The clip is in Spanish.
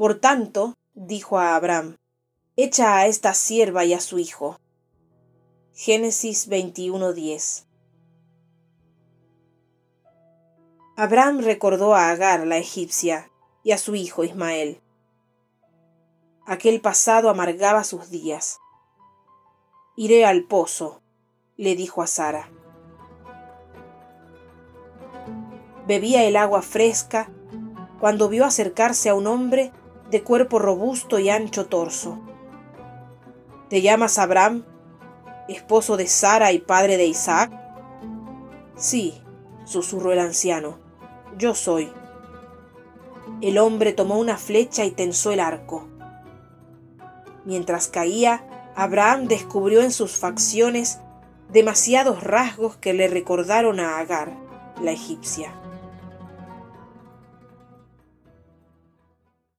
Por tanto, dijo a Abraham, echa a esta sierva y a su hijo. Génesis 21:10 Abraham recordó a Agar la egipcia y a su hijo Ismael. Aquel pasado amargaba sus días. Iré al pozo, le dijo a Sara. Bebía el agua fresca cuando vio acercarse a un hombre de cuerpo robusto y ancho torso. ¿Te llamas Abraham, esposo de Sara y padre de Isaac? Sí, susurró el anciano yo soy. El hombre tomó una flecha y tensó el arco. Mientras caía, Abraham descubrió en sus facciones demasiados rasgos que le recordaron a Agar, la egipcia.